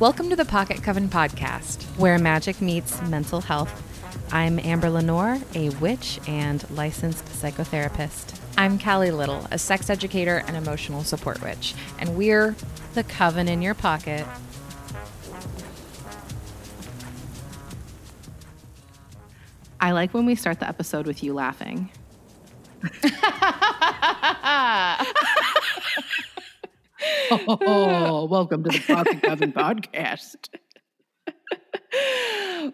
Welcome to the Pocket Coven podcast. where magic meets mental health. I'm Amber Lenore, a witch and licensed psychotherapist. I'm Callie Little, a sex educator and emotional support witch, and we're The coven in your pocket. I like when we start the episode with you laughing. oh, welcome to the Pocket Coven podcast.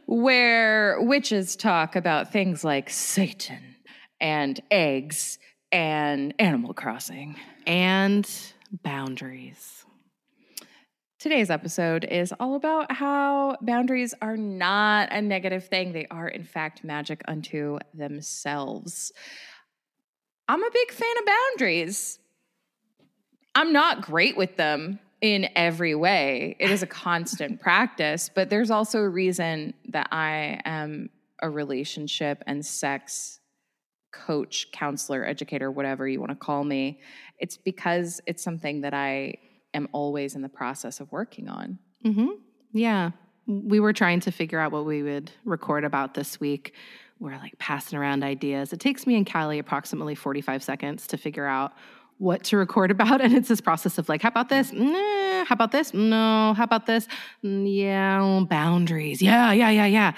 where witches talk about things like Satan and eggs and Animal Crossing. And boundaries. Today's episode is all about how boundaries are not a negative thing. They are, in fact, magic unto themselves. I'm a big fan of boundaries. I'm not great with them in every way. It is a constant practice, but there's also a reason that I am a relationship and sex coach, counselor, educator, whatever you want to call me. It's because it's something that I am always in the process of working on. Mm-hmm. Yeah. We were trying to figure out what we would record about this week. We're like passing around ideas. It takes me and Callie approximately 45 seconds to figure out what to record about. And it's this process of like, how about this? Nah, how about this? No. How about this? Mm, Yeah. Boundaries. Yeah, yeah, yeah, yeah.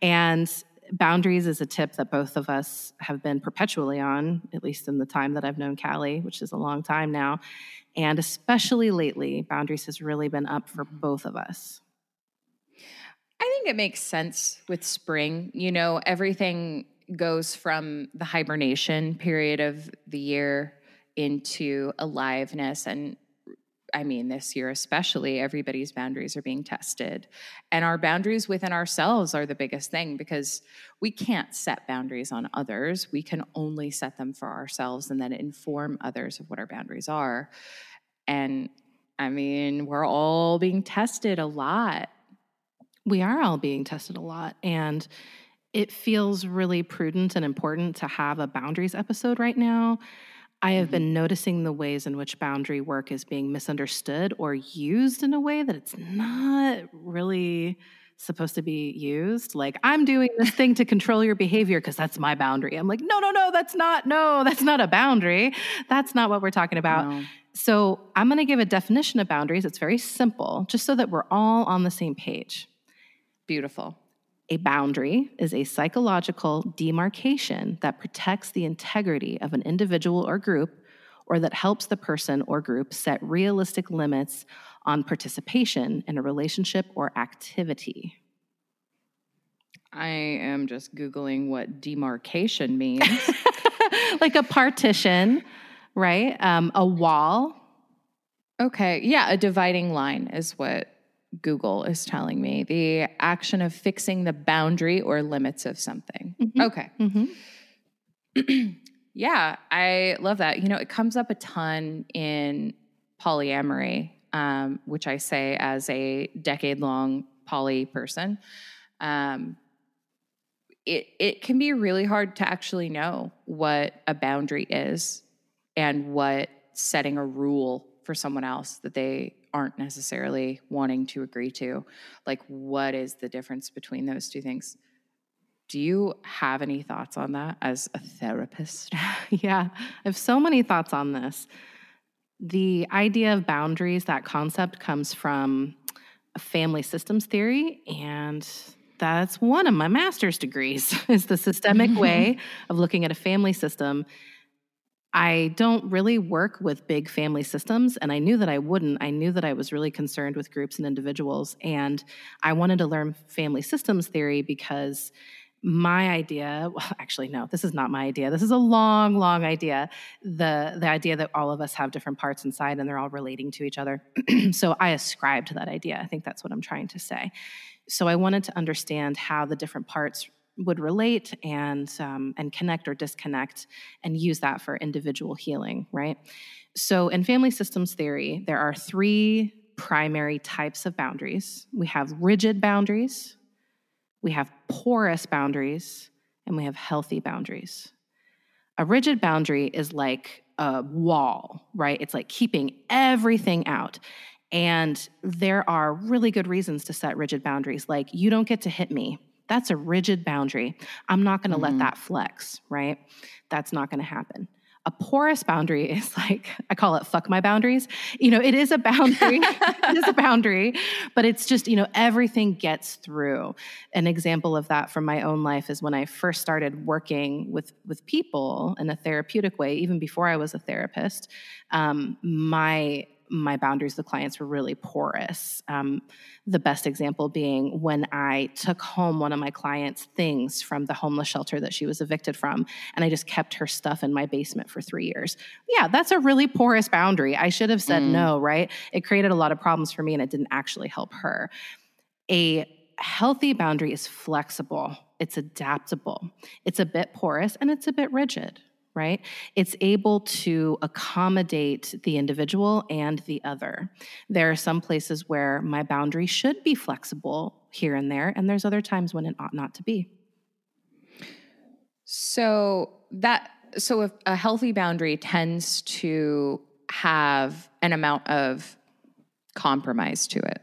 And boundaries is a tip that both of us have been perpetually on, at least in the time that I've known Callie, which is a long time now. And especially lately, boundaries has really been up for both of us. I think it makes sense with spring. You know, everything goes from the hibernation period of the year into aliveness. And I mean, this year especially, everybody's boundaries are being tested. And our boundaries within ourselves are the biggest thing because we can't set boundaries on others. We can only set them for ourselves and then inform others of what our boundaries are. And I mean, we're all being tested a lot. We are all being tested a lot. And it feels really prudent and important to have a boundaries episode right now. I have mm-hmm. been noticing the ways in which boundary work is being misunderstood or used in a way that it's not really supposed to be used. Like, I'm doing this thing to control your behavior because that's my boundary. I'm like, no, no, no, that's not, no, that's not a boundary. That's not what we're talking about. No. So, I'm going to give a definition of boundaries. It's very simple, just so that we're all on the same page. Beautiful. A boundary is a psychological demarcation that protects the integrity of an individual or group, or that helps the person or group set realistic limits on participation in a relationship or activity. I am just Googling what demarcation means. like a partition, right? Um, a wall. okay. Yeah. A dividing line is what Google is telling me. The action of fixing the boundary or limits of something. Mhm. Okay. Mhm. Yeah. I love that. You know, it comes up a ton in polyamory, um, which I say as a decade long poly person. Um, it, it can be really hard to actually know what a boundary is and what setting a rule for someone else that they aren't necessarily wanting to agree to. Like, what is the difference between those two things? Do you have any thoughts on that as a therapist? yeah, I have so many thoughts on this. The idea of boundaries, that concept comes from a family systems theory, and that's one of my master's degrees is the systemic way of looking at a family system. I don't really work with big family systems, and I knew that I wouldn't. I knew that I was really concerned with groups and individuals, and I wanted to learn family systems theory because my idea well, actually no this is not my idea. This is a long long idea. The the idea that all of us have different parts inside and they're all relating to each other. So i ascribe to that idea. I think that's what i'm trying to say. So i wanted to understand how the different parts would relate and um, and connect or disconnect and use that for individual healing right so in family systems theory there are three primary types of boundaries we have rigid boundaries we have porous boundaries, and we have healthy boundaries. A rigid boundary is like a wall, right? It's like keeping everything out. And there are really good reasons to set rigid boundaries, like you don't get to hit me. That's a rigid boundary. I'm not going to mm-hmm. let that flex, right? That's not going to happen. A porous boundary is like, I call it fuck my boundaries. You know, it is a boundary, it is a boundary, but it's just, you know, everything gets through. An example of that from my own life is when I first started working with, with people in a therapeutic way, even before I was a therapist. Um, my my boundaries with clients were really porous. Um, the best example being when I took home one of my clients' things from the homeless shelter that she was evicted from, and I just kept her stuff in my basement for three years. Yeah, that's a really porous boundary. I should have said mm. no, right? It created a lot of problems for me and it didn't actually help her. A healthy boundary is flexible, it's adaptable, it's a bit porous, and it's a bit rigid right? It's able to accommodate the individual and the other. There are some places where my boundary should be flexible here and there, and there's other times when it ought not to be. So that so if a healthy boundary tends to have an amount of compromise to it.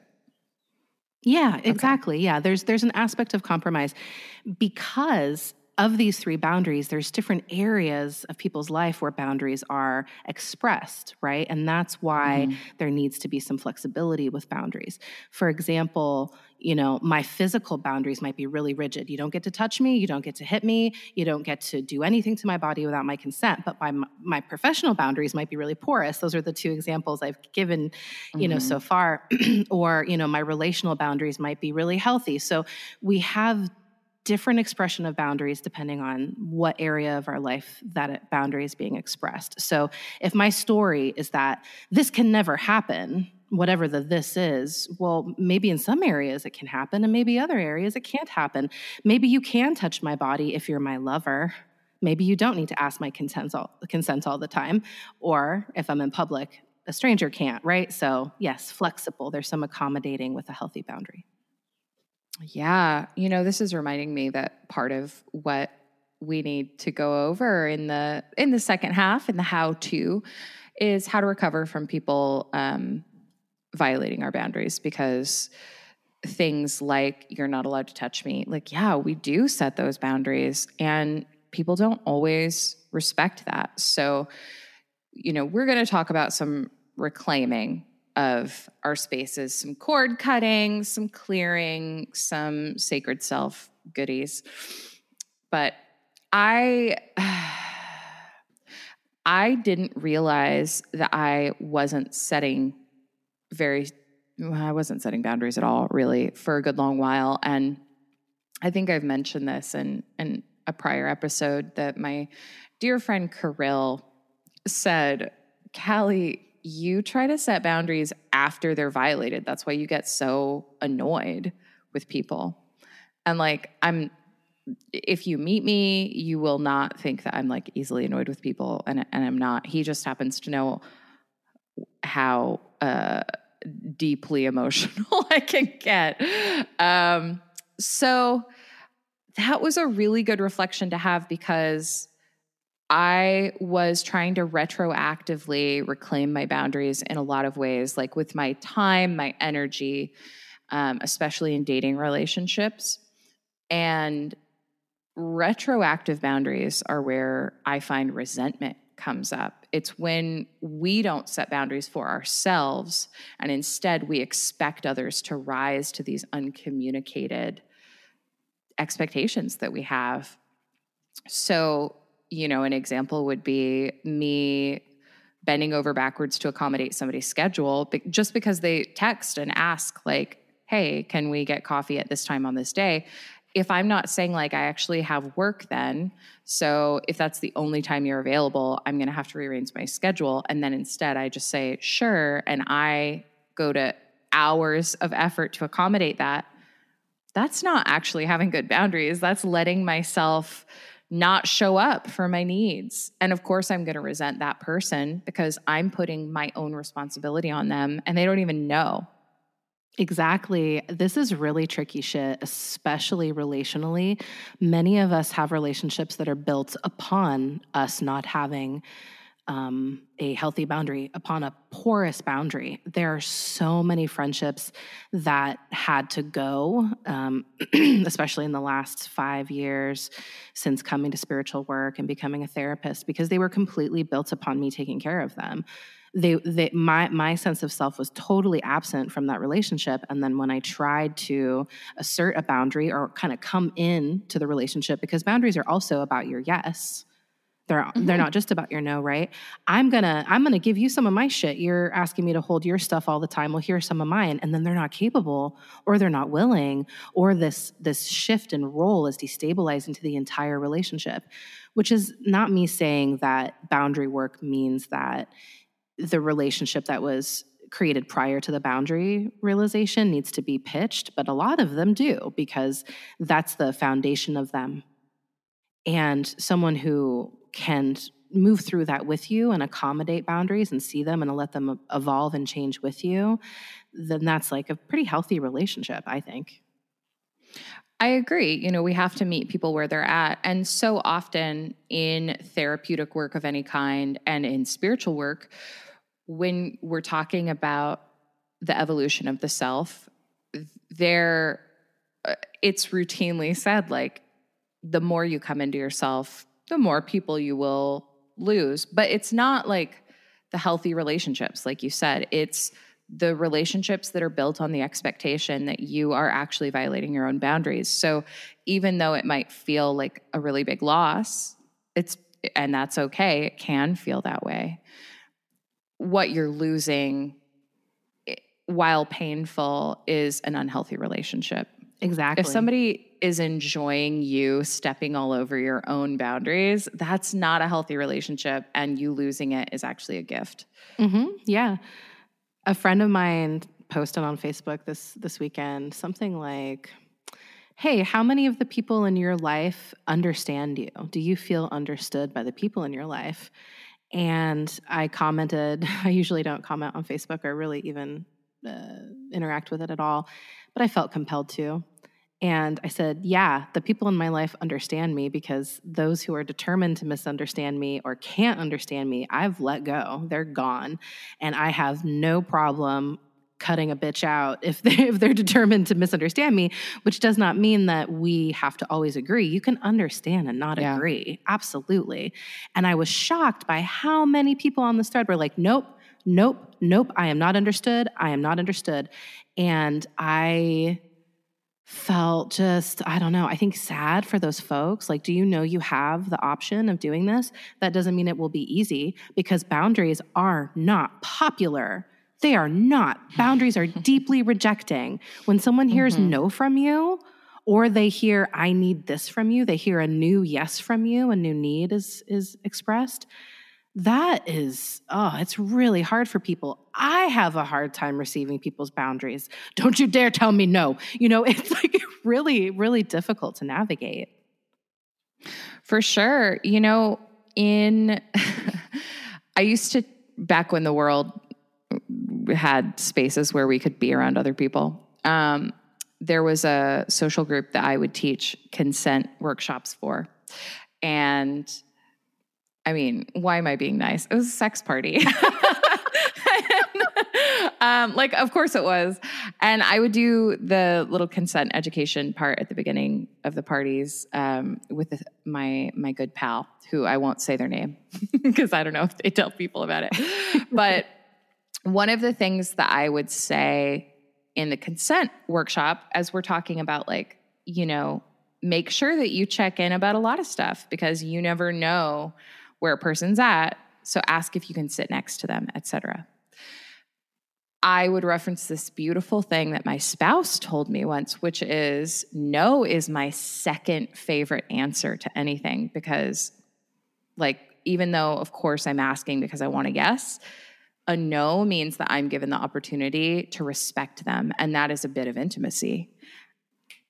Yeah, exactly. Okay. Yeah, there's there's an aspect of compromise because of these three boundaries, there's different areas of people's life where boundaries are expressed, right? And that's why mm. there needs to be some flexibility with boundaries. For example, you know, my physical boundaries might be really rigid. You don't get to touch me, you don't get to hit me, you don't get to do anything to my body without my consent. But my my professional boundaries might be really porous. Those are the two examples I've given, you mm-hmm. know, so mm-hmm. far. or, you know, my relational boundaries might be really healthy. So we have different expression of boundaries depending on what area of our life that boundary is being expressed. So if my story is that this can never happen, whatever the this is, well, maybe in some areas it can happen, and maybe other areas it can't happen. Maybe you can touch my body if you're my lover. Maybe you don't need to ask my consent all, consent all the time. Or if I'm in public, a stranger can't, right? So, yes, flexible. There's some accommodating with a healthy boundary. Yeah. You know, this is reminding me that part of what we need to go over in the in the second half in the how to is how to recover from people um, violating our boundaries because things like you're not allowed to touch me like yeah we do set those boundaries and people don't always respect that so you know we're going to talk about some reclaiming of our spaces some cord cutting, some clearing, some sacred self goodies. But I I didn't realize that I wasn't setting very I wasn't setting boundaries at all really for a good long while and I think I've mentioned this in in a prior episode that my dear friend Kirill said, Callie, you try to set boundaries after they're violated. That's why you get so annoyed with people. And like, I'm, if you meet me, you will not think that I'm like easily annoyed with people, and, and I'm not. He just happens to know how uh, deeply emotional I can get. Um, so that was a really good reflection to have because I was trying to retroactively reclaim my boundaries in a lot of ways, like with my time, my energy, um, especially in dating relationships. And retroactive boundaries are where I find resentment comes up. It's when we don't set boundaries for ourselves and instead we expect others to rise to these uncommunicated expectations that we have. So, you know, an example would be me bending over backwards to accommodate somebody's schedule just because they text and ask like hey can we get coffee at this time on this day? If i'm not saying like i actually have work then so if that's the only time you're available i'm going to have to rearrange my schedule and then instead i just say sure and i go to hours of effort to accommodate that that's not actually having good boundaries. That's letting myself not show up for my needs. And of course, I'm going to resent that person because I'm putting my own responsibility on them and they don't even know. Exactly. This is really tricky shit, especially relationally. Many of us have relationships that are built upon us not having um, a healthy boundary upon a porous boundary. There are so many friendships that had to go, um, especially in the last five years since coming to spiritual work and becoming a therapist, because they were completely built upon me taking care of them. They, they, my, my sense of self was totally absent from that relationship. And then when I tried to assert a boundary or kind of come in to the relationship, because boundaries are also about your yes they're mm-hmm. they're not just about your no, right? I'm gonna I'm gonna give you some of my shit. You're asking me to hold your stuff all the time. Well, here's some of mine, and then they're not capable, or they're not willing, or this this shift in role is destabilizing to the entire relationship. Which is not me saying that boundary work means that the relationship that was created prior to the boundary realization needs to be pitched, but a lot of them do because that's the foundation of them. And someone who can move through that with you and accommodate boundaries and see them and let them evolve and change with you, then that's like a pretty healthy relationship, I think. I agree. You know, we have to meet people where they're at. And so often in therapeutic work of any kind and in spiritual work, when we're talking about the evolution of the self, there uh, it's routinely said like the more you come into yourself, the more people you will lose. But it's not like the healthy relationships, like you said. It's the relationships that are built on the expectation that you are actually violating your own boundaries. So even though it might feel like a really big loss, it's and that's okay. It can feel that way. What you're losing eh, while painful is an unhealthy relationship. Exactly. If somebody is enjoying you stepping all over your own boundaries, that's not a healthy relationship. And you losing it is actually a gift. Mm-hmm. Yeah. A friend of mine posted on Facebook this this weekend something like, "Hey, how many of the people in your life understand you? Do you feel understood by the people in your life?" And I commented. I usually don't comment on Facebook or really even uh, interact with it at all, but I felt compelled to. And I said, Yeah, the people in my life understand me because those who are determined to misunderstand me or can't understand me, I've let go. They're gone. And I have no problem cutting a bitch out if, they, if they're determined to misunderstand me, which does not mean that we have to always agree. You can understand and not yeah. agree. Absolutely. And I was shocked by how many people on this thread were like, Nope, nope, nope, I am not understood. I am not understood. And I felt just, I don't know, I think sad for those folks. Like, do you know you have the option of doing this? That doesn't mean it will be easy because boundaries are not popular. They are not. Boundaries are deeply rejecting. When someone hears mm-hmm. no from you, or they hear I need this from you, they hear a new yes from you, a new need is is expressed that is oh it's really hard for people. I have a hard time receiving people's boundaries. Don't you dare tell me no. You know it's like really really difficult to navigate. For sure. You know in i used to back when the world had spaces where we could be around other people um, there was a social group that i would teach consent workshops for. And I mean, why am I being nice? It was a sex party. um, like, of course it was. And I would do the little consent education part at the beginning of the parties um, with my my good pal, who I won't say their name because I don't know if they tell people about it. but one of the things that I would say in the consent workshop, as we're talking about, like, you know, make sure that you check in about a lot of stuff because you never know where a person's at. So ask if you can sit next to them, etc. I would reference this beautiful thing that my spouse told me once, which is no is my second favorite answer to anything because, like, even though, of course, I'm asking because I want to guess, a no means that I'm given the opportunity to respect them. And that is a bit of intimacy.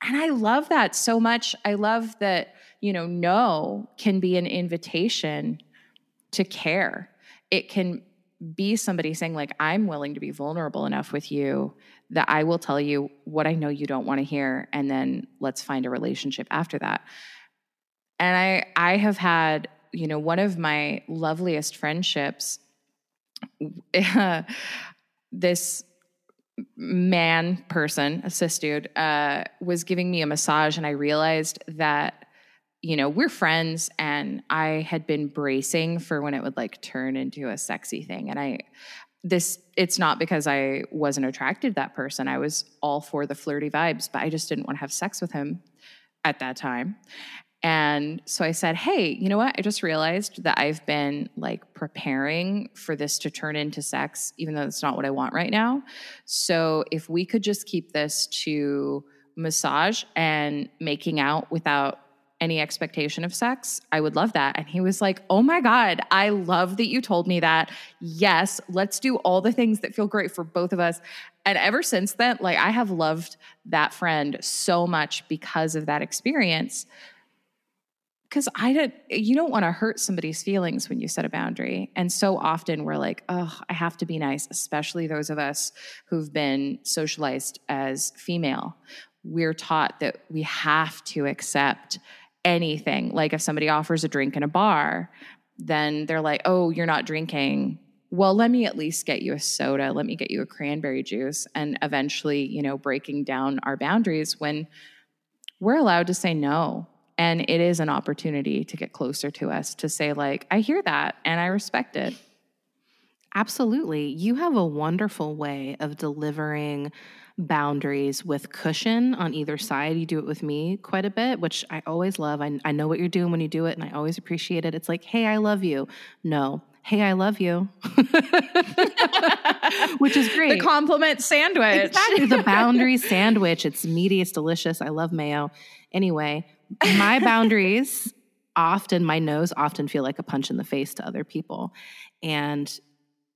And I love that so much. I love that you know, no can be an invitation to care. It can be somebody saying, like, I'm willing to be vulnerable enough with you that I will tell you what I know you don't want to hear, and then let's find a relationship after that. And I I have had you know, one of my loveliest friendships, this man person, a dude, uh, was giving me a massage, and I realized that you know we're friends, and I had been bracing for when it would like turn into a sexy thing, and I this it's not because I wasn't attracted to that person. I was all for the flirty vibes, but I just didn't want to have sex with him at that time. And so I said, Hey, you know what? I just realized that I've been like preparing for this to turn into sex, even though it's not what I want right now. So if we could just keep this to massage and making out without any expectation of sex, I would love that. And he was like, Oh my God, I love that you told me that. Yes, let's do all the things that feel great for both of us. And ever since then, like I have loved that friend so much because of that experience because I don't, you don't want to hurt somebody's feelings when you set a boundary. And so often we're like, oh, I have to be nice, especially those of us who've been socialized as female. We're taught that we have to accept anything. Like if somebody offers a drink in a bar, then they're like, oh, you're not drinking. Well, let me at least get you a soda. Let me get you a cranberry juice. And eventually, you know, breaking down our boundaries when we're allowed to say no and it is an opportunity to get closer to us to say like i hear that and i respect it absolutely you have a wonderful way of delivering boundaries with cushion on either side you do it with me quite a bit which i always love I, I know what you're doing when you do it and i always appreciate it it's like hey i love you no hey, I love you, which is great. The compliment sandwich. Exactly. The boundary sandwich. It's meaty, it's delicious. I love mayo. Anyway, my boundaries often, my no's often feel like a punch in the face to other people. And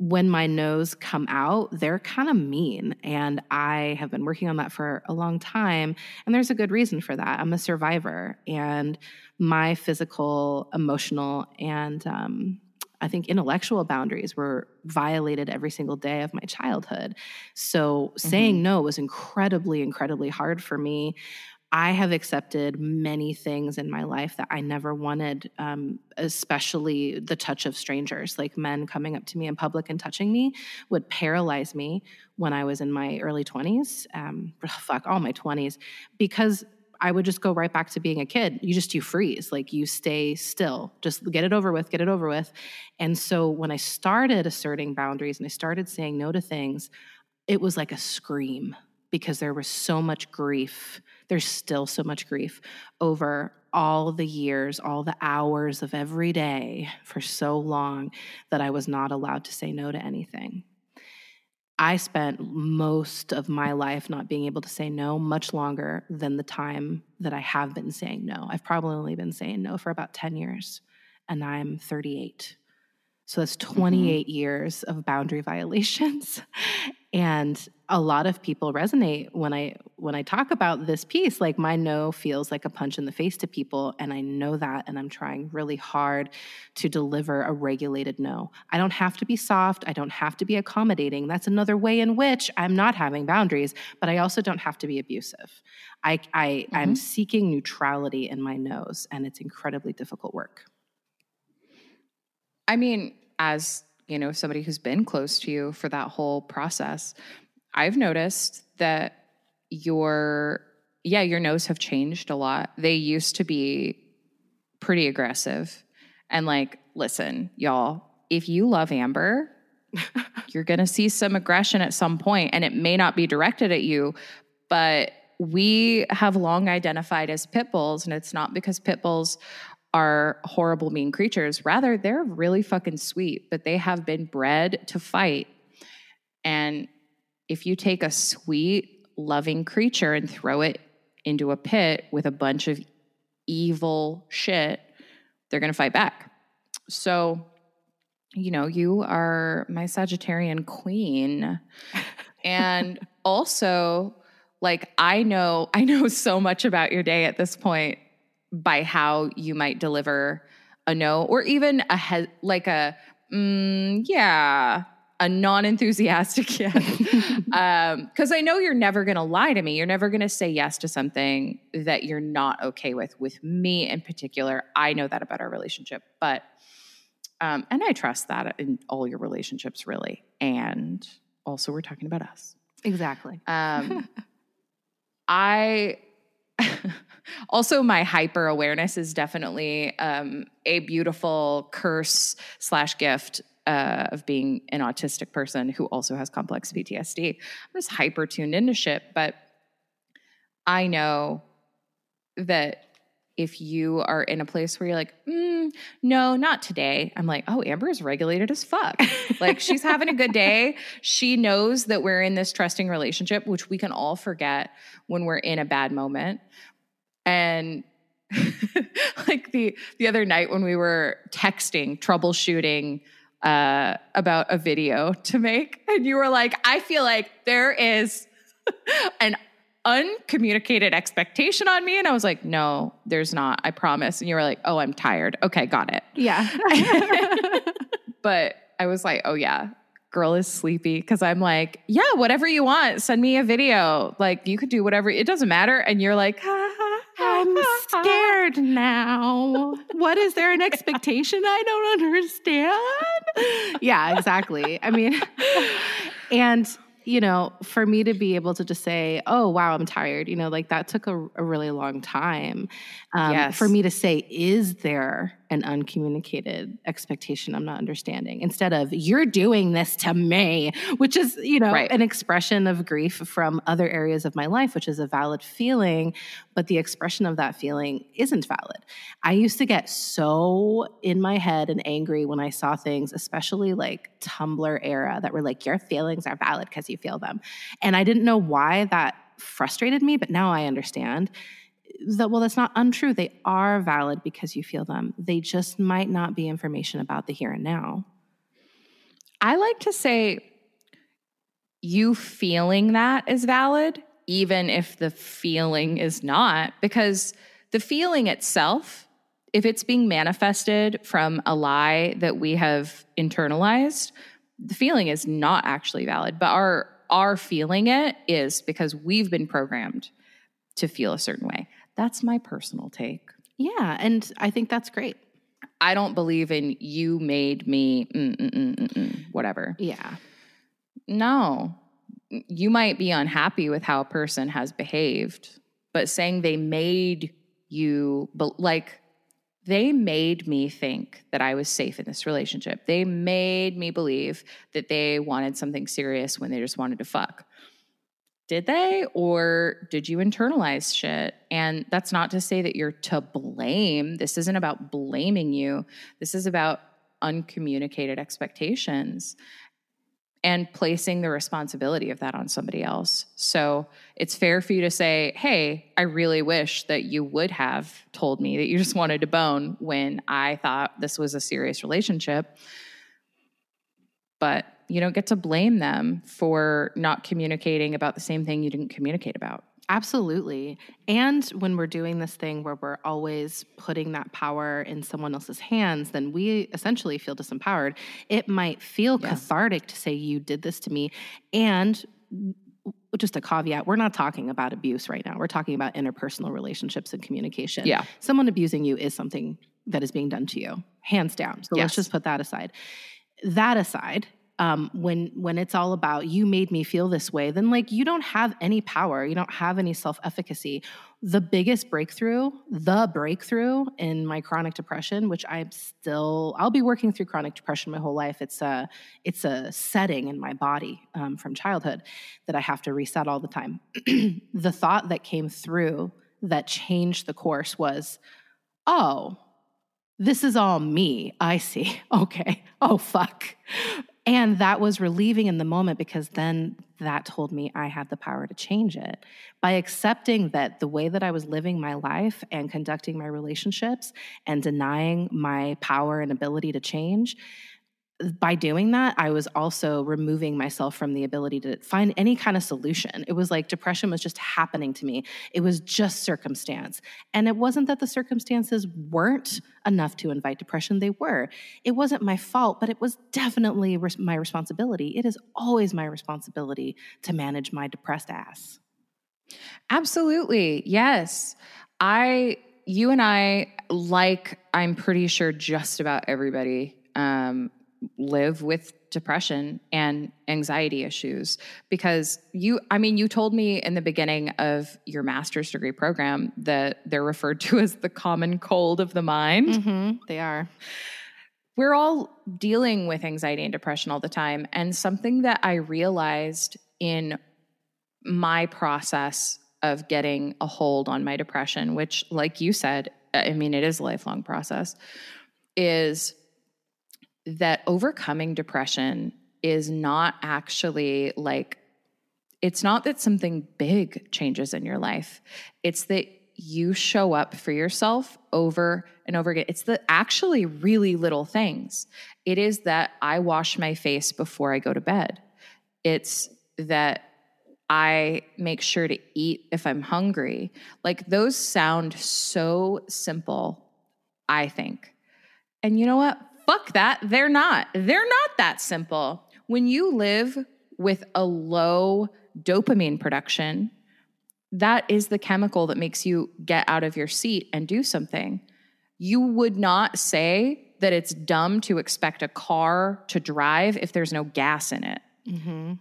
when my no's come out, they're kind of mean. And I have been working on that for a long time. And there's a good reason for that. I'm a survivor, and my physical, emotional, and um, I think intellectual boundaries were violated every single day of my childhood. So mm-hmm. saying no was incredibly, incredibly hard for me. I have accepted many things in my life that I never wanted, um, especially the touch of strangers, like men coming up to me in public and touching me would paralyze me when I was in my early 20s. Um, fuck, all my 20s, because I would just go right back to being a kid. You just, you freeze, like you stay still, just get it over with, get it over with. And so when I started asserting boundaries and I started saying no to things, it was like a scream because there was so much grief there's still so much grief over all the years, all the hours of every day for so long that I was not allowed to say no to anything. I spent most of my life not being able to say no much longer than the time that I have been saying no. I've probably only been saying no for about 10 years, and I'm 38. So that's mm-hmm. 28 mm-hmm. years of boundary violations. and a lot of people resonate when I when I talk about this piece like my no feels like a punch in the face to people and I know that and I'm trying really hard to deliver a regulated no. I don't have to be soft, I don't have to be accommodating. That's another way in which I'm not having boundaries, but I also don't have to be abusive. I I mm-hmm. I'm seeking neutrality in my no's and it's incredibly difficult work. I mean, as you know, somebody who's been close to you for that whole process, I've noticed that your yeah, your no's have changed a lot. They used to be pretty aggressive. And like, listen, y'all, if you love Amber, you're going to see some aggression at some point and it may not be directed at you, but we have long identified as pit bulls and it's not because pit bulls are horrible, mean creatures. Rather, they're really fucking sweet, but they have been bred to fight. And if you take a sweet, loving creature and throw it into a pit with a bunch of evil shit, they're going to fight back. So, you know, you are my Sagittarian queen. and also, like I know I know so much about your day at this point by how you might deliver a no or even a he- like a mm, yeah a non-enthusiastic yes Um, because I know you're never going to lie to me. You're never going to say yes to something that you're not okay with. With me in particular, I know that about our relationship, but um, and I trust that in all your relationships, really. And also, we're talking about us. Exactly. Um, I also my hyper awareness is definitely um, a beautiful curse slash gift uh, of being an autistic person who also has complex PTSD. I'm just hyper tuned into shit, but I know that if you are in a place where you're like, mm, no, not today, I'm like, oh, Amber is regulated as fuck. like she's having a good day. She knows that we're in this trusting relationship, which we can all forget when we're in a bad moment. And like the the other night when we were texting, troubleshooting uh, about a video to make, and you were like, I feel like there is an uncommunicated expectation on me. And I was like, no, there's not. I promise. And you were like, oh, I'm tired. Okay, got it. Yeah. but I was like, oh, yeah, girl is sleepy. Cause I'm like, yeah, whatever you want. Send me a video. Like, you could do whatever. It doesn't matter. And you're like, I'm scared now. What is there an expectation I don't understand? Yeah, exactly. I mean, and you know, for me to be able to just say, oh, wow, I'm tired, you know, like that took a, a really long time. Um, yes. For me to say, is there an uncommunicated expectation I'm not understanding instead of you're doing this to me, which is, you know, right. an expression of grief from other areas of my life, which is a valid feeling, but the expression of that feeling isn't valid. I used to get so in my head and angry when I saw things, especially like Tumblr era, that were like, your feelings are valid because you feel them. And I didn't know why that frustrated me, but now I understand that well that's not untrue. They are valid because you feel them. They just might not be information about the here and now. I like to say you feeling that is valid even if the feeling is not because the feeling itself if it's being manifested from a lie that we have internalized the feeling is not actually valid. But our our feeling it is because we've been programmed to feel a certain way that's my personal take. Yeah, and I think that's great. I don't believe in you made me mm, mm, mm, whatever. Yeah. No. You might be unhappy with how a person has behaved, but saying they made you but like they made me think that I was safe in this relationship. They made me believe that they wanted something serious when they just wanted to fuck did they or did you internalize shit? And that's not to say that you're to blame. This isn't about blaming you. This is about uncommunicated expectations and placing the responsibility of that on somebody else. So it's fair for you to say hey i really wish that you would have told me that you just wanted to bone when i thought this was a serious relationship. But you don't get to blame them for not communicating about the same thing you didn't communicate about. Absolutely. And when we're doing this thing where we're always putting that power in someone else's hands, then we essentially feel disempowered. It might feel cathartic to say, You did this to me. And just a caveat we're not talking about abuse right now. We're talking about interpersonal relationships and communication. Yeah. Someone abusing you is something that is being done to you, hands down. So yes. let's just put that aside. That aside, um, when when it's all about you made me feel this way, then like you don't have any power, you don't have any self efficacy. The biggest breakthrough, the breakthrough in my chronic depression, which I'm still, I'll be working through chronic depression my whole life. It's a it's a setting in my body um, from childhood that I have to reset all the time. the thought that came through that changed the course was, oh, this is all me. I see. Okay. Oh, fuck. And that was relieving in the moment because then that told me I had the power to change it. By accepting that the way that I was living my life and conducting my relationships and denying my power and ability to change, by doing that, I was also removing myself from the ability to find any kind of solution. It was like depression was just happening to me. It was just circumstance. And it wasn't that the circumstances weren't enough to invite depression, they were. It wasn't my fault, but it was definitely res- my responsibility. It is always my responsibility to manage my depressed ass. Absolutely. Yes. I, you and I, like, I'm pretty sure just about everybody um, live with depression and anxiety issues because you i mean you told me in the beginning of your master's degree program that they're referred to as the common cold of the mind Mm-hmm. They are. we're all dealing with anxiety and depression all the time and something that i realized in my process of getting a hold on my depression which like you said i mean it is a lifelong process is that overcoming depression is not actually like it's not that something big changes in your life. It's that you show up for yourself over and over again. It's the actually really little things. It is that i wash my face before i go to bed. It's that i make sure to eat if i'm hungry. Like those sound so simple i think. And you know what fuck that. They're not. They're not that simple. When you live with a low dopamine production, that is the chemical that makes you get out of your seat and do something. You would not say that it's dumb to expect a car to drive if there's no gas in it. Mm-hmm.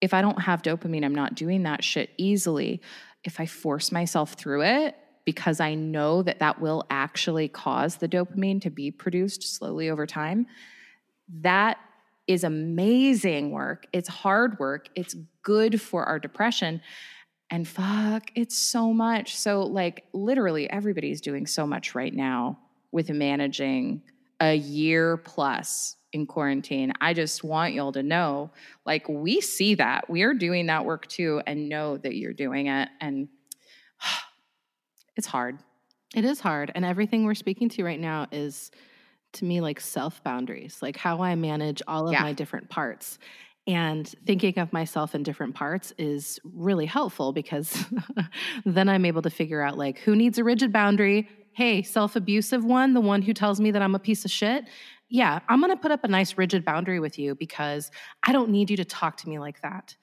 If I don't have dopamine, I'm not doing that shit easily. If I force myself through it, because I know that that will actually cause the dopamine to be produced slowly over time. That is amazing work. It's hard work. It's good for our depression. And fuck, it's so much. So, like, literally, everybody's doing so much right now with managing a year plus in quarantine. I just want y'all to know like, we see that. We are doing that work too, and know that you're doing it. And it's hard. It is hard. And everything we're speaking to right now is to me like self boundaries, like how I manage all of Yeah. my different parts. And thinking of myself in different parts is really helpful because then I'm able to figure out like who needs a rigid boundary. Hey, self abusive one, the one who tells me that I'm a piece of shit. Yeah, I'm gonna put up a nice rigid boundary with you because I don't need you to talk to me like that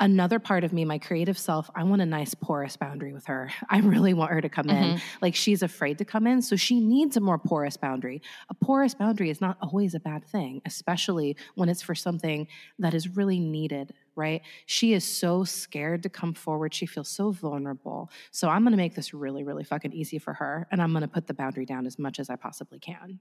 another part of me, my creative self, I want a nice porous boundary with her. I really want her to come in. Mm-hmm. Like she's afraid to come in, so she needs a more porous boundary. A porous boundary is not always a bad thing, especially when it's for something that is really needed, right? She is so scared to come forward. She feels so vulnerable. So I'm going to make this really really fucking easy for her and I'm going to put the boundary down as much as I possibly can.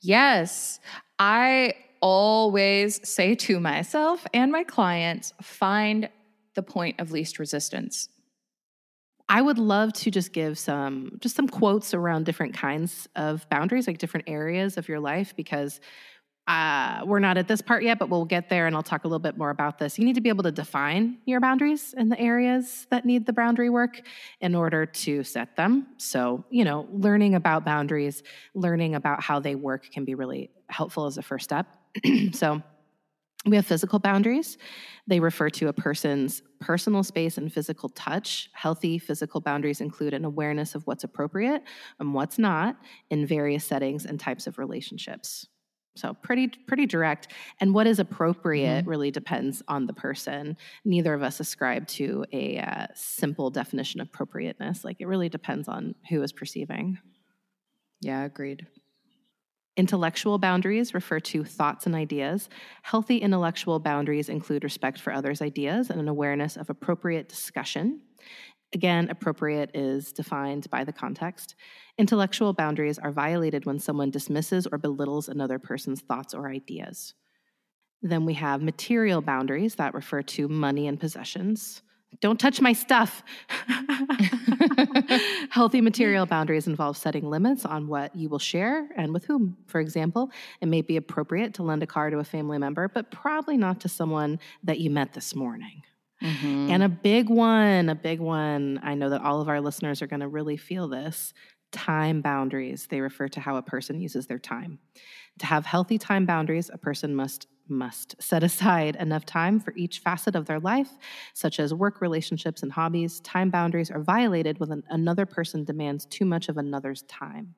Yes. I always say to myself and my clients find the point of least resistance. I would love to just give some just some quotes around different kinds of boundaries, like different areas of your life, because uh, we're not at this part yet, but we'll get there and I'll talk a little bit more about this. You need to be able to define your boundaries in the areas that need the boundary work in order to set them. So, you know, learning about boundaries, learning about how they work can be really helpful as a first step. so, we have physical boundaries. They refer to a person's personal space and physical touch. Healthy physical boundaries include an awareness of what's appropriate and what's not in various settings and types of relationships. So pretty pretty direct. And what is appropriate really depends on the person. Neither of us ascribe to a uh, simple definition of appropriateness. Like it really depends on who is perceiving. Yeah, agreed. Intellectual boundaries refer to thoughts and ideas. Healthy intellectual boundaries include respect for others' ideas and an awareness of appropriate discussion. Again, appropriate is defined by the context. Intellectual boundaries are violated when someone dismisses or belittles another person's thoughts or ideas. Then we have material boundaries that refer to money and possessions. Don't touch my stuff. Healthy material boundaries involve setting limits on what you will share and with whom. For example, it may be appropriate to lend a car to a family member, but probably not to someone that you met this morning. Mhm. And a big one, a big one, I know that all of our listeners are going to really feel this time boundaries. They refer to how a person uses their time. To have healthy time boundaries, a person must must set aside enough time for each facet of their life, such as work, relationships, and hobbies. Time boundaries are violated when another person demands too much of another's time.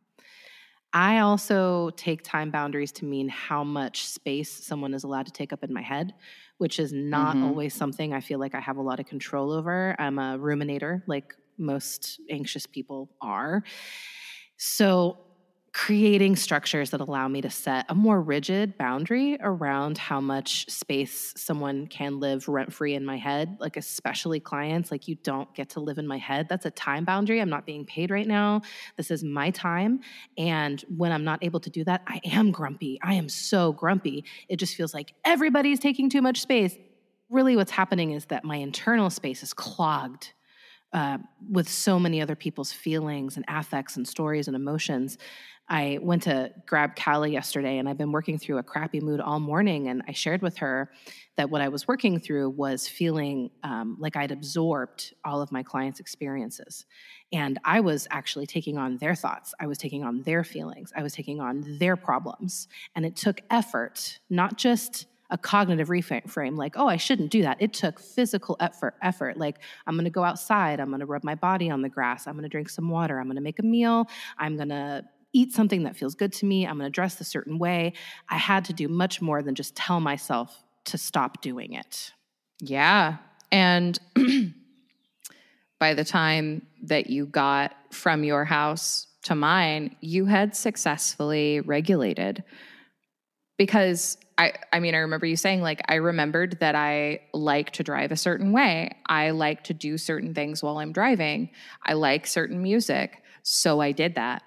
I also take time boundaries to mean how much space someone is allowed to take up in my head, which is not mm-hmm. always something I feel like I have a lot of control over. I'm a ruminator, like most anxious people are. So creating structures that allow me to set a more rigid boundary around how much space someone can live rent free in my head, like especially clients, like you don't get to live in my head. That's a time boundary. I'm not being paid right now. This is my time. And when I'm not able to do that, I am grumpy. I am so grumpy. It just feels like everybody's taking too much space. Really, what's happening is that my internal space is clogged uh, with so many other people's feelings and affects and stories and emotions. I went to grab Callie yesterday and I've been working through a crappy mood all morning. And I shared with her that what I was working through was feeling um, like I'd absorbed all of my clients' experiences. And I was actually taking on their thoughts, I was taking on their feelings, I was taking on their problems. And it took effort, not just a cognitive reframe like oh i shouldn't do that it took physical effort effort like i'm going to go outside i'm going to rub my body on the grass i'm going to drink some water i'm going to make a meal i'm going to eat something that feels good to me. I'm going to dress a certain way. I had to do much more than just tell myself to stop doing it. Yeah. And by the time that you got from your house to mine, you had successfully regulated. Because I, I mean, I remember you saying, like, I remembered that I like to drive a certain way. I like to do certain things while I'm driving. I like certain music. So I did that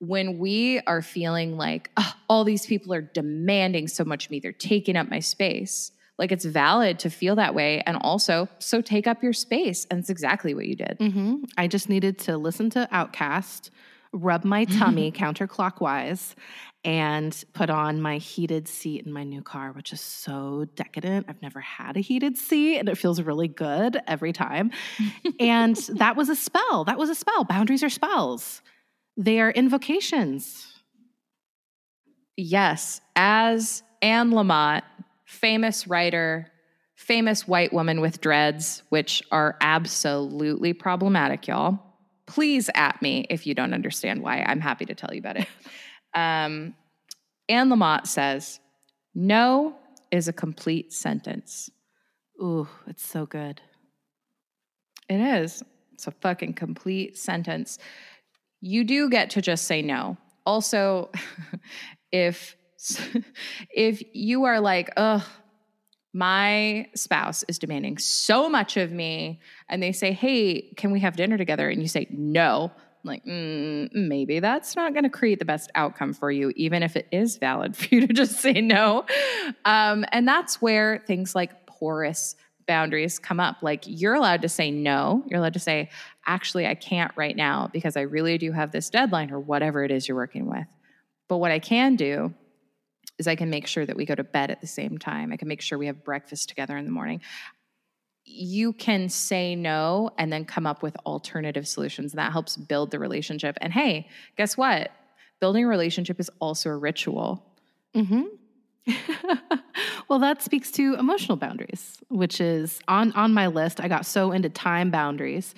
when we are feeling like oh, all these people are demanding so much of me, they're taking up my space. Like it's valid to feel that way. And also, so take up your space. And it's exactly what you did. Mm-hmm. I just needed to listen to OutKast, rub my tummy counterclockwise, and put on my heated seat in my new car, which is so decadent. I've never had a heated seat and it feels really good every time. and that was a spell. That was a spell. Boundaries are spells. They are invocations. Yes, as Anne Lamott, famous writer, famous white woman with dreads, which are absolutely problematic, y'all. Please at me if you don't understand why. I'm happy to tell you about it. Um, Anne Lamott says, No is a complete sentence. Ooh, it's so good. It is. It's a fucking complete sentence you do get to just say no. Also, if if you are like, "Ugh, my spouse is demanding so much of me," and they say, "Hey, can we have dinner together?" and you say, "No." like mm, maybe that's not going to create the best outcome for you even if it is valid for you to just say no um, and that's where things like porous boundaries come up. Like you're allowed to say no. You're allowed to say, actually, I can't right now because I really do have this deadline or whatever it is you're working with. But what I can do is I can make sure that we go to bed at the same time. I can make sure we have breakfast together in the morning. You can say no and then come up with alternative solutions. That helps build the relationship. And hey, guess what? Building a relationship is also a ritual. Mm-hmm. well, that speaks to emotional boundaries, which is on on my list. I got so into time boundaries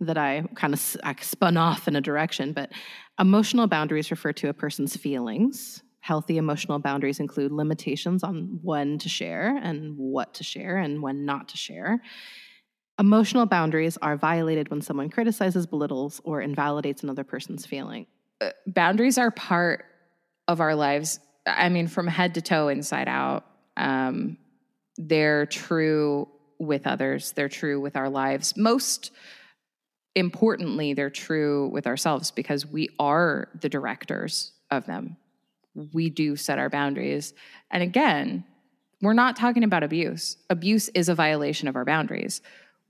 that I kind of I spun off in a direction, but emotional boundaries refer to a person's feelings. Healthy emotional boundaries include limitations on when to share and what to share and when not to share. Emotional boundaries are violated when someone criticizes, belittles, or invalidates another person's feeling. Uh, boundaries are part of our lives I mean, from head to toe, inside out, um, they're true with others. They're true with our lives. Most importantly, they're true with ourselves because we are the directors of them. We do set our boundaries. And again, we're not talking about abuse. Abuse is a violation of our boundaries.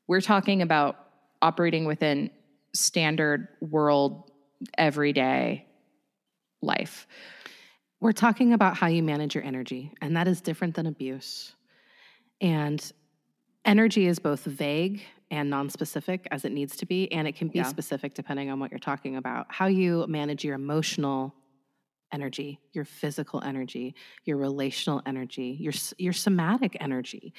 We're talking about operating within standard world, everyday life. We're talking about how you manage your energy, and that is different than abuse. And energy is both vague and non-specific as it needs to be and it can be Yeah. specific depending on what you're talking about how you manage your emotional energy your physical energy your relational energy your your somatic energy.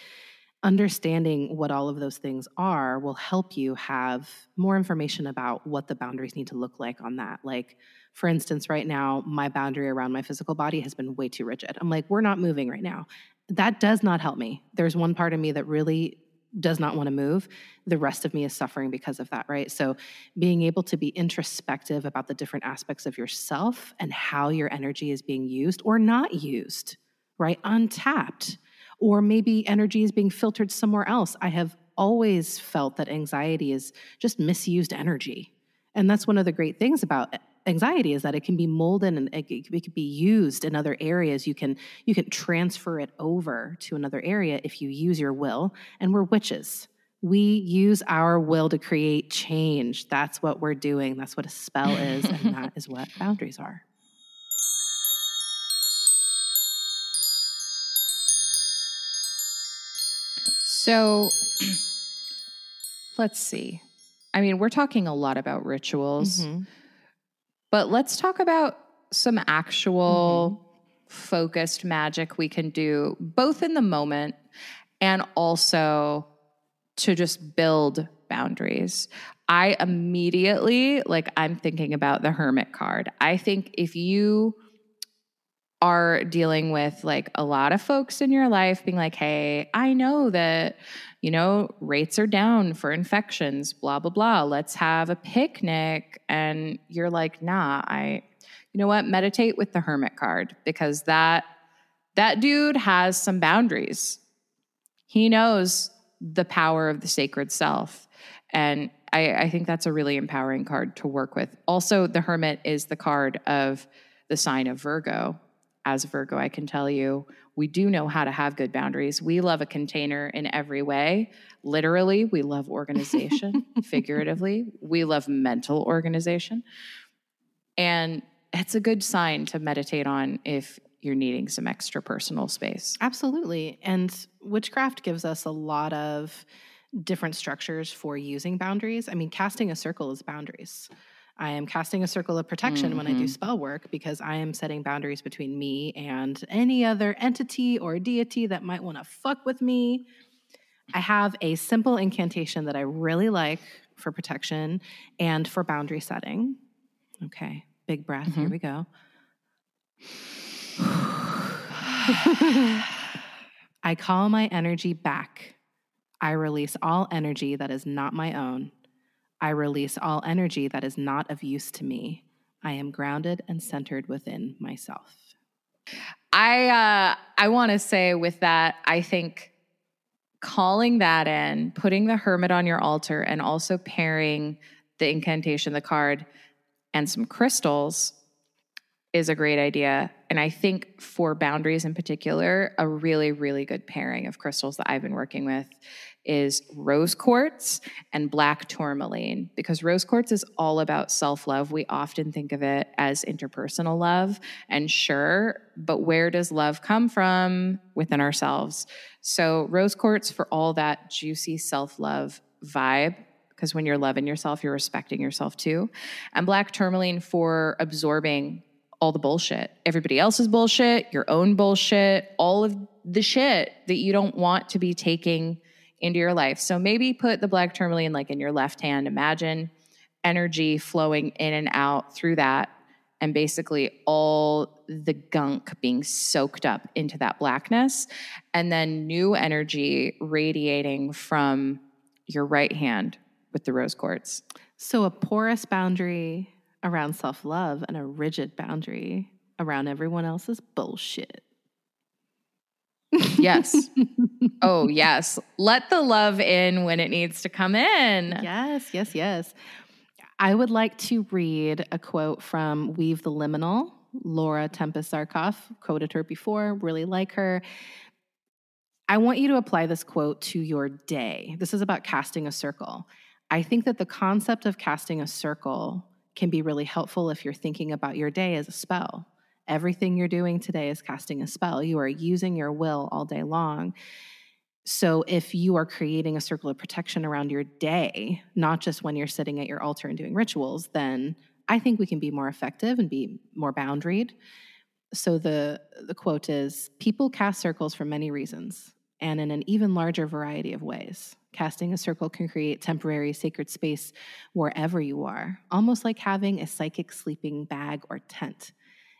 Understanding what all of those things are will help you have more information about what the boundaries need to look like on that. Like for instance right now my boundary around my physical body has been way too rigid. I'm like we're not moving right now. That does not help me. There's one part of me that really does not want to move the rest of me is suffering because of that right? So being able to be introspective about the different aspects of yourself and how your energy is being used or not used right? Untapped. Or maybe energy is being filtered somewhere else. I have always felt that anxiety is just misused energy. And that's one of the great things about anxiety is that it can be molded and it, it could be used in other areas. You can you can transfer it over to another area if you use your will and we're witches. We use our will to create change. That's what we're doing. That's what a spell is and that is what boundaries are. So let's see. I mean, we're talking a lot about rituals, Mhm. But let's talk about some actual mm-hmm. focused magic we can do both in the moment and also to just build boundaries. I immediately, like, I'm thinking about the hermit card. I think if you are dealing with like a lot of folks in your life being like, hey, I know that, you know, rates are down for infections, blah, blah, blah. Let's have a picnic. And you're like, nah, I, you know what, meditate with the hermit card because that, that dude has some boundaries. He knows the power of the sacred self. And I, I think that's a really empowering card to work with. Also, the hermit is the card of the sign of Virgo. As Virgo, I can tell you, we do know how to have good boundaries. We love a container in every way. Literally, we love organization. Figuratively, we love mental organization. And it's a good sign to meditate on if you're needing some extra personal space. Absolutely. And witchcraft gives us a lot of different structures for using boundaries. I mean, casting a circle is boundaries. I am casting a circle of protection when I do Mhm. spell work because I am setting boundaries between me and any other entity or deity that might want to fuck with me. I have a simple incantation that I really like for protection and for boundary setting. Okay, big breath. Here Mhm. we go. I call my energy back. I release all energy that is not my own. I release all energy that is not of use to me. I am grounded and centered within myself. I uh, I want to say with that, I think calling that in, putting the hermit on your altar, and also pairing the incantation, the card, and some crystals is a great idea. And I think for boundaries in particular, a really, really good pairing of crystals that I've been working with is rose quartz and black tourmaline because rose quartz is all about self love. We often think of it as interpersonal love, and sure, but where does love come from? Within ourselves. So, rose quartz for all that juicy self love vibe. Because when you're loving yourself, you're respecting yourself too. And black tourmaline for absorbing all the bullshit, everybody else's bullshit, your own bullshit, all of the shit that you don't want to be taking into your life. So maybe put the black tourmaline like in your left hand. Imagine energy flowing in and out through that and basically all the gunk being soaked up into that blackness and then new energy radiating from your right hand with the rose quartz. So, a porous boundary around self love and a rigid boundary around everyone else's bullshit. Yes. Oh, yes. Let the love in when it needs to come in. Yes, yes, yes. I would like to read a quote from Weave the Liminal, Laura Tempest Zakroff. Quoted her before, really like her. I want you to apply this quote to your day. This is about casting a circle. I think that the concept of casting a circle can be really helpful if you're thinking about your day as a spell. Everything you're doing today is casting a spell. You are using your will all day long. So, if you are creating a circle of protection around your day, not just when you're sitting at your altar and doing rituals, then I think we can be more effective and be more boundaried. So, the, the quote is People cast circles for many reasons and in an even larger variety of ways. Casting a circle can create temporary sacred space wherever you are, almost like having a psychic sleeping bag or tent.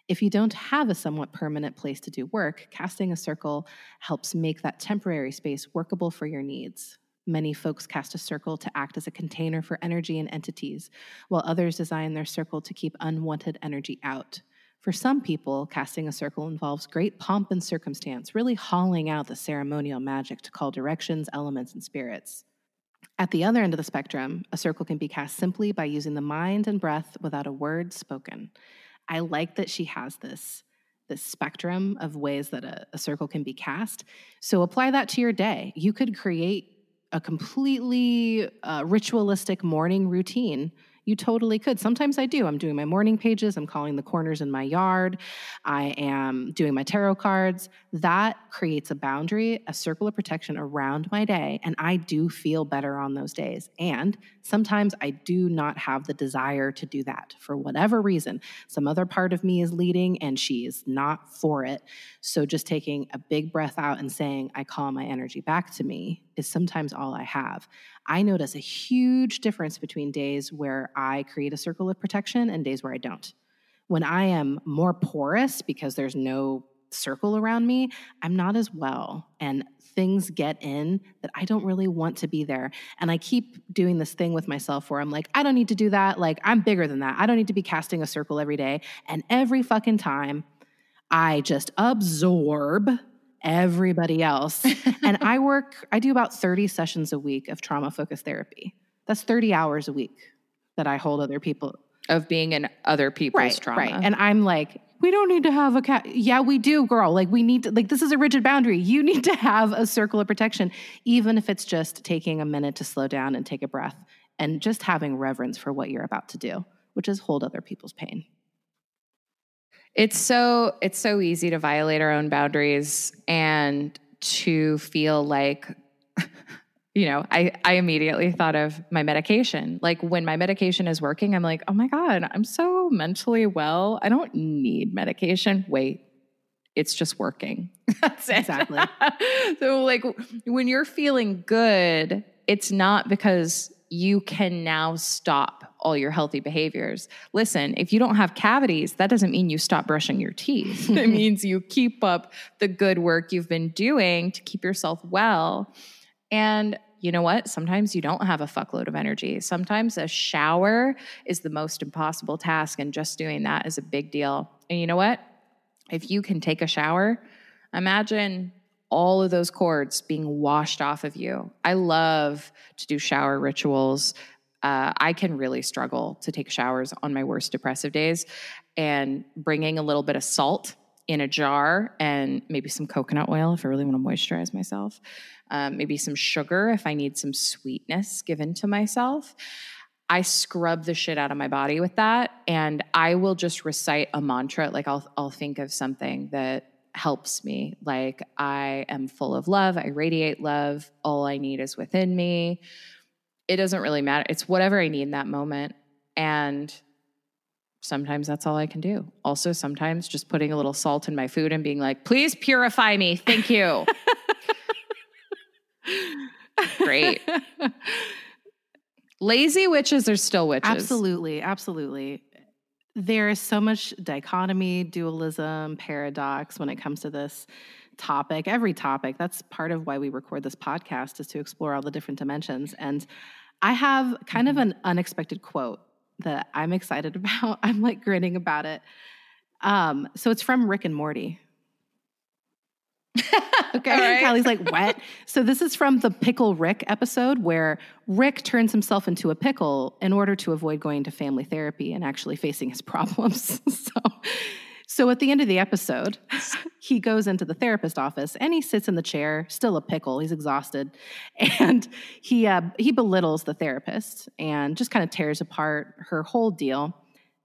If you don't have a somewhat permanent place to do work, casting a circle helps make that temporary space workable for your needs. Many folks cast a circle to act as a container for energy and entities, while others design their circle to keep unwanted energy out. For some people, casting a circle involves great pomp and circumstance, really hauling out the ceremonial magic to call directions, elements, and spirits. At the other end of the spectrum, a circle can be cast simply by using the mind and breath without a word spoken. I like that she has this this spectrum of ways that a, a circle can be cast. So apply that to your day. You could create a completely uh, ritualistic morning routine you totally could. Sometimes I do. I'm doing my morning pages, I'm calling the corners in my yard, I am doing my tarot cards. That creates a boundary, a circle of protection around my day. And I do feel better on those days. And sometimes I do not have the desire to do that for whatever reason. Some other part of me is leading and she is not for it. So just taking a big breath out and saying, I call my energy back to me is sometimes all I have. I notice a huge difference between days where I create a circle of protection and days where I don't. When I am more porous because there's no circle around me, I'm not as well. And things get in that I don't really want to be there. And I keep doing this thing with myself where I'm like, I don't need to do that. Like, I'm bigger than that. I don't need to be casting a circle every day. And every fucking time, I just absorb everybody else. and I work, I do about 30 sessions a week of trauma focused therapy. That's 30 hours a week that I hold other people. Of being in other people's right, trauma. Right. And I'm like, we don't need to have a cat. Yeah, we do, girl. Like, we need to, like, this is a rigid boundary. You need to have a circle of protection, even if it's just taking a minute to slow down and take a breath and just having reverence for what you're about to do, which is hold other people's pain. It's so it's so easy to violate our own boundaries and to feel like you know, I I immediately thought of my medication. Like when my medication is working, I'm like, "Oh my god, I'm so mentally well. I don't need medication." Wait. It's just working. That's exactly. so like when you're feeling good, it's not because you can now stop all your healthy behaviors. Listen, if you don't have cavities, that doesn't mean you stop brushing your teeth. it means you keep up the good work you've been doing to keep yourself well. And you know what? Sometimes you don't have a fuckload of energy. Sometimes a shower is the most impossible task, and just doing that is a big deal. And you know what? If you can take a shower, imagine all of those cords being washed off of you. I love to do shower rituals. Uh, I can really struggle to take showers on my worst depressive days. And bringing a little bit of salt in a jar and maybe some coconut oil if I really want to moisturize myself, um, maybe some sugar if I need some sweetness given to myself. I scrub the shit out of my body with that, and I will just recite a mantra. Like I'll I'll think of something that helps me. Like I am full of love, I radiate love, all I need is within me. It doesn't really matter. It's whatever I need in that moment. And sometimes that's all I can do. Also, sometimes just putting a little salt in my food and being like, please purify me. Thank you. Great. Lazy witches are still witches. Absolutely. Absolutely there is so much dichotomy, dualism, paradox when it comes to this topic, every topic. That's part of why we record this podcast is to explore all the different dimensions. And I have kind of mm-hmm. an unexpected quote that I'm excited about. I'm like grinning about it. Um, so it's from Rick and Morty. okay. Right. Callie's like, what? so this is from the Pickle Rick episode where Rick turns himself into a pickle in order to avoid going to family therapy and actually facing his problems. so so at the end of the episode, he goes into the therapist office and he sits in the chair, still a pickle. He's exhausted, and he uh, he belittles the therapist and just kind of tears apart her whole deal.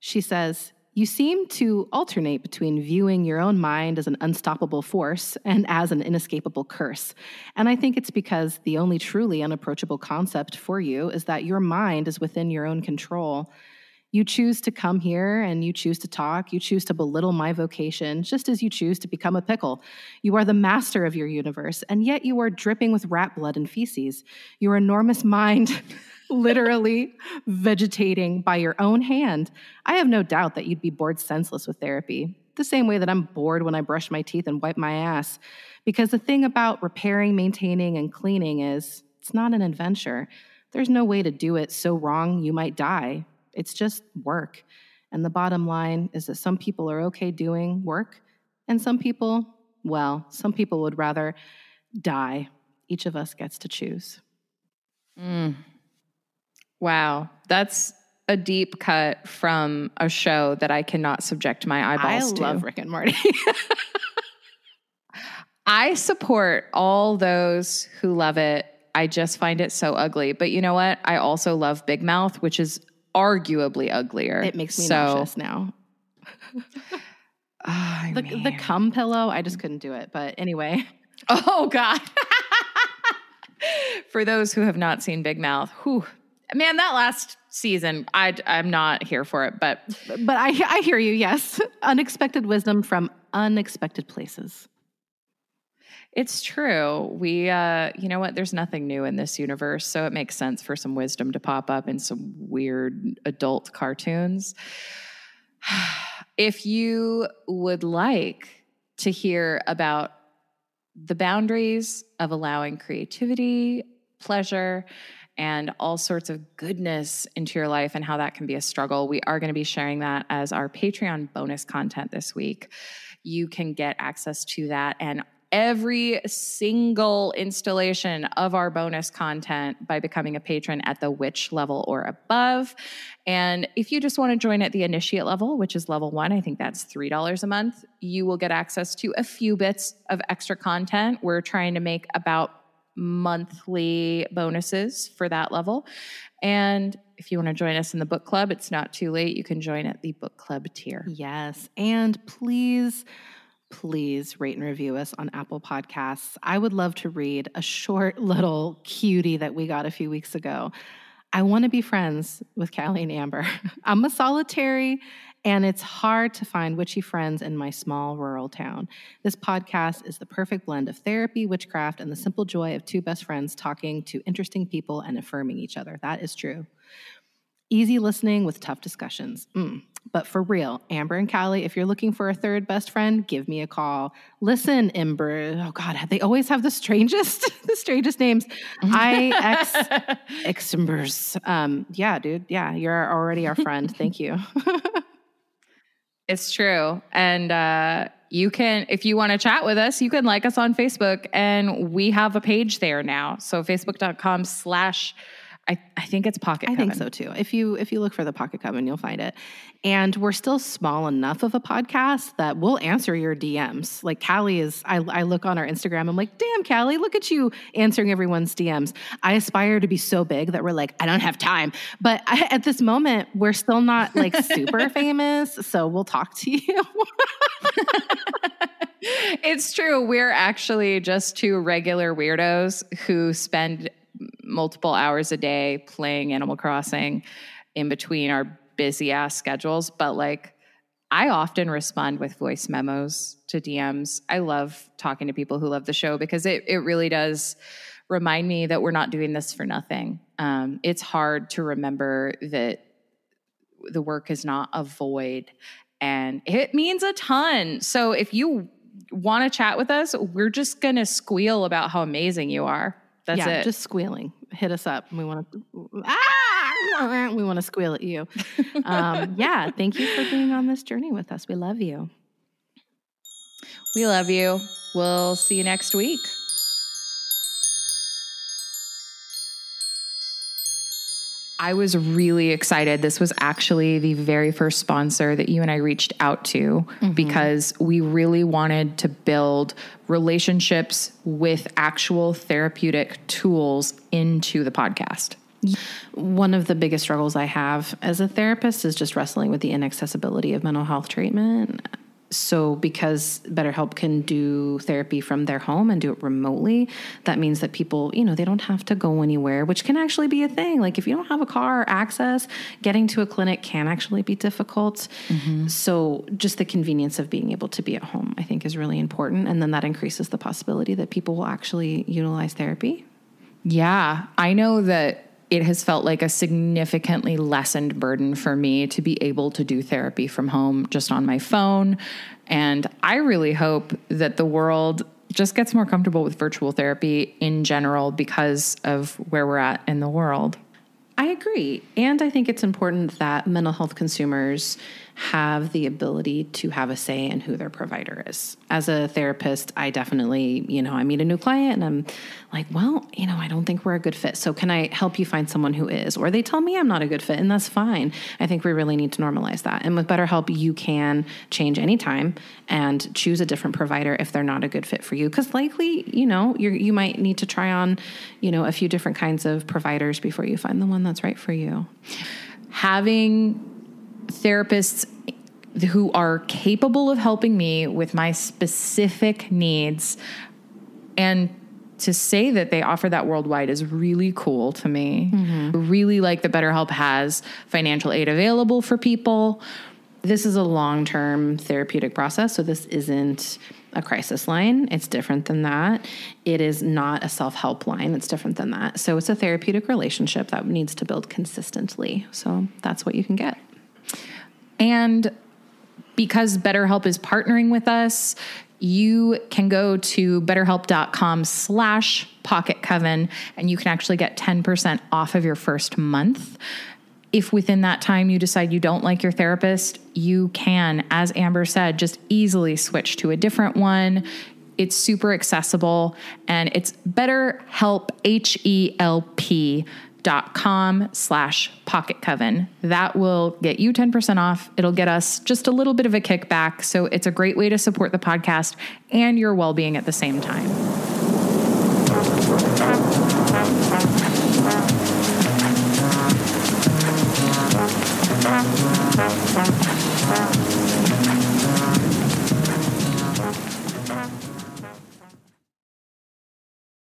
She says, You seem to alternate between viewing your own mind as an unstoppable force and as an inescapable curse. And I think it's because the only truly unapproachable concept for you is that your mind is within your own control. You choose to come here and you choose to talk. You choose to belittle my vocation, just as you choose to become a pickle. You are the master of your universe, and yet you are dripping with rat blood and feces. Your enormous mind literally vegetating by your own hand, I have no doubt that you'd be bored senseless with therapy. The same way that I'm bored when I brush my teeth and wipe my ass. Because the thing about repairing, maintaining, and cleaning is it's not an adventure. There's no way to do it so wrong you might die. It's just work. And the bottom line is that some people are okay doing work, and some people, well, some people would rather die. Each of us gets to choose. Mm. Wow. That's a deep cut from a show that I cannot subject my eyeballs I to. love Rick and Morty. I support all those who love it. I just find it so ugly. But you know what? I also love Big Mouth, which is arguably uglier. it makes me so, nauseous now. Oh, The, the cum pillow, I just couldn't do it. But anyway, Oh God. For those who have not seen Big Mouth, whew, man, that last season, I I'm not here for it, but but I, I hear you. Yes, unexpected wisdom from unexpected places. It's true. We uh you know what, there's nothing new in this universe, so it makes sense for some wisdom to pop up in some weird adult cartoons. if you would like to hear about the boundaries of allowing creativity, pleasure, and all sorts of goodness into your life and how that can be a struggle. We are going to be sharing that as our Patreon bonus content this week. You can get access to that and every single installation of our bonus content by becoming a patron at the witch level or above. And if you just want to join at the initiate level, which is level one, I think that's $3 a month, you will get access to a few bits of extra content. We're trying to make about monthly bonuses for that level. And if you want to join us in the book club, it's not too late. You can join at the book club tier. Yes, and please. Please rate and review us on Apple Podcasts. I would love to read a short little cutie that we got a few weeks ago. I want to be friends with Callie and Amber. I'm a solitary, and it's hard to find witchy friends in my small rural town. This podcast is the perfect blend of therapy, witchcraft, and the simple joy of two best friends talking to interesting people and affirming each other. That is true. Easy listening with tough discussions. Mm. But for real, Amber and Callie, if you're looking for a third best friend, give me a call. Listen, Ember. Oh God, they always have the strangest, the strangest names. I X Xmbers. Um, yeah, dude. Yeah, you're already our friend. Thank you. It's true. And uh, you can, if you want to chat with us, you can like us on Facebook. And we have a page there now. So facebook.com slash, I, I think it's Pocket I think so too. If you if you look for the Pocket Coven, you'll find it. And we're still small enough of a podcast that we'll answer your DMs. Like Callie is, I, I look on our Instagram. I'm like, damn, Callie, look at you answering everyone's DMs. I aspire to be so big that we're like, I don't have time. But I, at this moment, we're still not like super famous. So we'll talk to you. it's true. We're actually just two regular weirdos who spend multiple hours a day playing Animal Crossing in between our busy ass schedules. But like, I often respond with voice memos to DMs. I love talking to people who love the show because it, it really does remind me that we're not doing this for nothing. Um, it's hard to remember that the work is not a void and it means a ton. So if you want to chat with us, we're just going to squeal about how amazing you are. That's yeah, it. just squealing. Hit us up. We want to ah, we want to squeal at you. Um, yeah, thank you for being on this journey with us. We love you. we love you. We'll see you next week. I was really excited. This was actually the very first sponsor that you and I reached out to mm-hmm. because we really wanted to build relationships with actual therapeutic tools into the podcast. One of the biggest struggles I have as a therapist is just wrestling with the inaccessibility of mental health treatment so because BetterHelp can do therapy from their home and do it remotely, that means that people, you know, they don't have to go anywhere, which can actually be a thing. Like if you don't have a car or access, getting to a clinic can actually be difficult. Mm-hmm. So just the convenience of being able to be at home, I think is really important and then that increases the possibility that people will actually utilize therapy. Yeah, I know that it has felt like a significantly lessened burden for me to be able to do therapy from home just on my phone. And I really hope that the world just gets more comfortable with virtual therapy in general because of where we're at in the world. I agree. And I think it's important that mental health consumers have the ability to have a say in who their provider is. As a therapist, I definitely, you know, I meet a new client and I'm like, well, you know, I don't think we're a good fit. So can I help you find someone who is? Or they tell me I'm not a good fit, and that's fine. I think we really need to normalize that. And with BetterHelp, you can change anytime and choose a different provider if they're not a good fit for you. Because likely, you know, you you might need to try on, you know, a few different kinds of providers before you find the one that's right for you. Having therapists who are capable of helping me with my specific needs and to say that they offer that worldwide is really cool to me. Mm-hmm. Really like that BetterHelp has financial aid available for people. This is a long term therapeutic process, so this isn't a crisis line. It's different than that. It is not a self help line. It's different than that. So it's a therapeutic relationship that needs to build consistently. So that's what you can get. And because BetterHelp is partnering with us, you can go to betterhelp.com slash pocket coven and you can actually get 10% off of your first month. If within that time you decide you don't like your therapist, you can, as Amber said, just easily switch to a different one. It's super accessible and it's BetterHelp, H E L P com slash pocket coven. That will get you 10% off. It'll get us just a little bit of a kickback. So it's a great way to support the podcast and your well-being at the same time